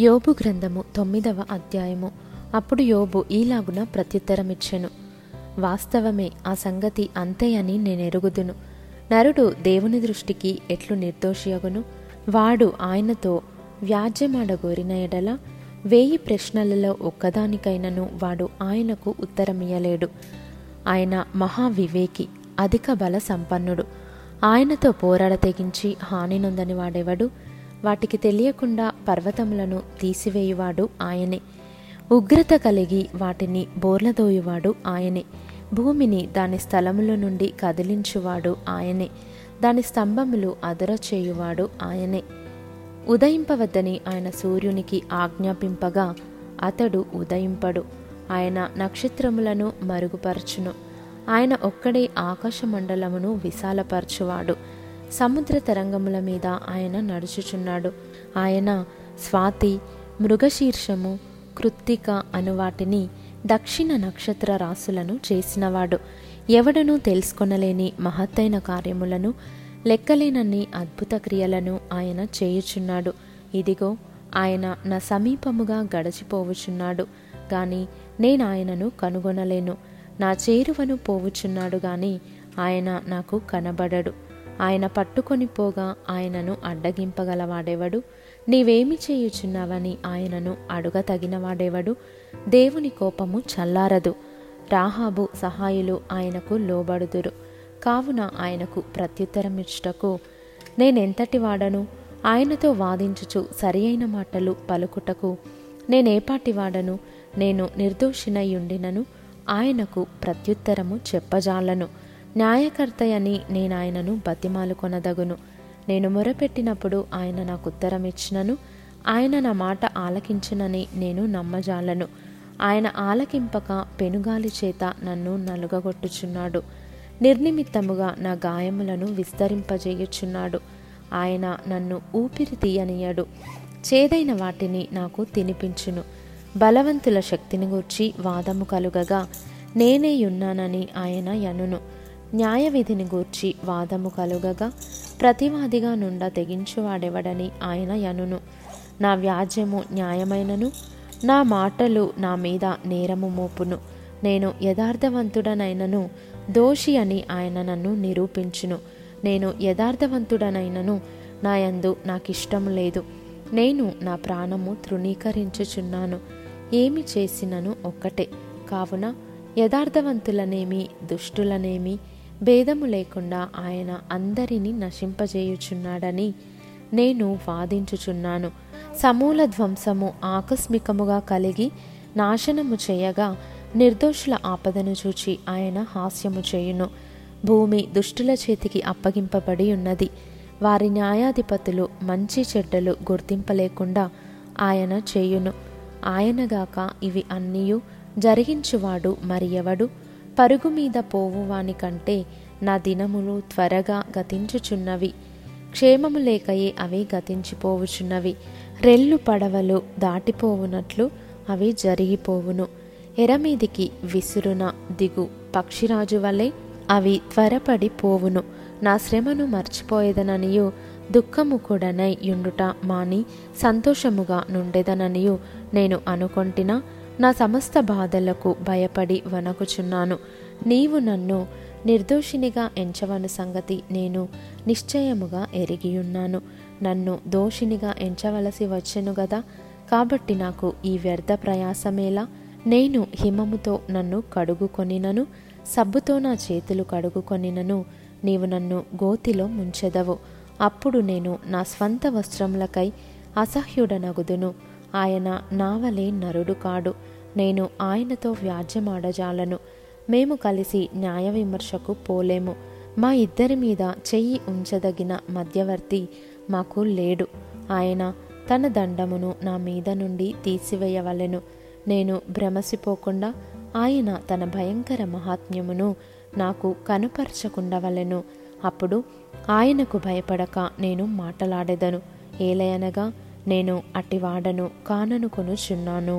యోబు గ్రంథము తొమ్మిదవ అధ్యాయము. అప్పుడు యోబు ఈలాగున ప్రత్యుత్తరమిచ్చెను. వాస్తవమే ఆ సంగతి అంతే అని నేనెరుగుదును. నరుడు దేవుని దృష్టికి ఎట్లు నిర్దోషియగును? వాడు ఆయనతో వ్యాజ్యమాడగోరిన ఎడల వేయి ప్రశ్నలలో ఒక్కదానికైనను వాడు ఆయనకు ఉత్తరమియలేడు ఆయన మహావివేకి అధిక బల సంపన్నుడు ఆయనతో పోరాడ తెగించి హాని నొందని వాడెవడు? వాటికి తెలియకుండా పర్వతములను తీసివేయువాడు ఆయనే. ఉగ్రత కలిగి వాటిని బోర్లదోయువాడు ఆయనే. భూమిని దాని స్థలముల నుండి కదిలించువాడు ఆయనే. దాని స్తంభములు అదరచేయువాడు ఆయనే. ఉదయింపవద్దని ఆయన సూర్యునికి ఆజ్ఞాపింపగా అతడు ఉదయింపడు. ఆయన నక్షత్రములను మరుగుపరచును. ఆయన ఒక్కడే ఆకాశమండలమును విశాలపరచువాడు. సముద్ర తరంగముల మీద ఆయన నడుచుచున్నాడు. ఆయన స్వాతి మృగశీర్షము కృత్తిక అను వాటిని దక్షిణ నక్షత్ర రాసులను చేసినవాడు. ఎవడనూ తెలుసుకొనలేని మహత్తైన కార్యములను లెక్కలేనన్ని అద్భుత క్రియలను ఆయన చేయుచున్నాడు. ఇదిగో ఆయన నా సమీపముగా గడచిపోవుచున్నాడు గాని నేను ఆయనను కనుగొనలేను. నా చేరువను పోవుచున్నాడు గాని ఆయన నాకు కనబడడు. ఆయన పట్టుకొని పోగా ఆయనను అడ్డగింపగలవాడెవడు? నీవేమి చేయుచున్నావని ఆయనను అడుగతగినవాడెవడు? దేవుని కోపము చల్లారదు. రాహాబు సహాయులు ఆయనకు లోబడుదురు. కావున ఆయనకు ప్రత్యుత్తరం ఇచ్చుటకు నేనెంతటి వాడను ఆయనతో వాదించుచు సరి అయిన మాటలు పలుకుటకు నేనేపాటి వాడను నేను నిర్దోషినయుండినను ఆయనకు ప్రత్యుత్తరము చెప్పజాలను. న్యాయకర్తయని నేను ఆయనను బతిమాలు కొనదగును. నేను మొరపెట్టినప్పుడు ఆయన నాకు ఉత్తరం ఇచ్చినను ఆయన నా మాట ఆలకించినని నేను నమ్మజాలను. ఆయన ఆలకింపక పెనుగాలి చేత నన్ను నలుగగొట్టుచున్నాడు. నిర్నిమిత్తముగా నా గాయములను విస్తరింపజేయుచున్నాడు. ఆయన నన్ను ఊపిరి తీయనీయడు. చేదైన వాటిని నాకు తినిపించును. బలవంతుల శక్తిని గూర్చి వాదము కలుగగా నేనే ఉన్నానని ఆయన యనును. న్యాయ విధిని గూర్చి వాదము కలుగగా ప్రతివాదిగా నుండా తెగించువాడెవడని ఆయన యనును. నా వ్యాజ్యము న్యాయమైనను నా మాటలు నా మీద నేరము మోపును. నేను యథార్థవంతుడనైనను దోషి అని ఆయన నన్ను నిరూపించును. నేను యథార్థవంతుడనైనను నాయందు నాకిష్టం లేదు. నేను నా ప్రాణము తృణీకరించుచున్నాను. ఏమి చేసినను ఒక్కటే. కావున యథార్థవంతులనేమి దుష్టులనేమి భేదము లేకుండా ఆయన అందరినీ నశింపజేయుచున్నాడని నేను వాదించుచున్నాను. సమూల ధ్వంసము ఆకస్మికముగా కలిగి నాశనము చేయగా నిర్దోషుల ఆపదను చూచి ఆయన హాస్యము చేయును. భూమి దుష్టుల చేతికి అప్పగింపబడి ఉన్నది. వారి న్యాయాధిపతులు మంచి చెడ్డలు గుర్తింపలేకుండా ఆయన చేయును. ఆయనగాక ఇవి అన్నీయు జరిగించువాడు మరి ఎవడు? పరుగు మీద పోవువాని కంటే నా దినములు త్వరగా గతించుచున్నవి. క్షేమము లేకయే అవి గతించిపోవుచున్నవి. రెల్లు పడవలు దాటిపోవునట్లు అవి జరిగిపోవును. ఎరమీదికి విసురున దిగు పక్షిరాజు వలె అవి త్వరపడి పోవును నా శ్రమను మర్చిపోయేదననియు దుఃఖము కూడానై యుండుట మాని సంతోషముగా నుండెదననియు నేను అనుకొంటినా నా సమస్త బాధలకు భయపడి వణకుచున్నాను. నీవు నన్ను నిర్దోషినిగా ఎంచవను సంగతి నేను నిశ్చయముగా ఎరిగియున్నాను. నన్ను దోషినిగా ఎంచవలసి వచ్చెను గదా. కాబట్టి నాకు ఈ వ్యర్థ ప్రయాసమేలా? నేను హిమముతో నన్ను కడుగుకొనినను సబ్బుతో నా చేతులు కడుగుకొనినను నీవు నన్ను గోతిలో ముంచెదవు. అప్పుడు నేను నా స్వంత వస్త్రములకై అసహ్యుడనగుదును. ఆయన నావలే నరుడు కాడు. నేను ఆయనతో వ్యాజ్యమాడజాలను. మేము కలిసి న్యాయ విమర్శకు పోలేము. మా ఇద్దరి మీద చెయ్యి ఉంచదగిన మధ్యవర్తి మాకు లేడు. ఆయన తన దండమును నా మీద నుండి తీసివేయవలెను. నేను భ్రమసిపోకుండా ఆయన తన భయంకర మహాత్మ్యమును నాకు కనుపరచకుండవలెను. అప్పుడు ఆయనకు భయపడక నేను మాటలాడెదను. ఏలయనగా నేను అటివాడను కాననుకొనుచున్నాను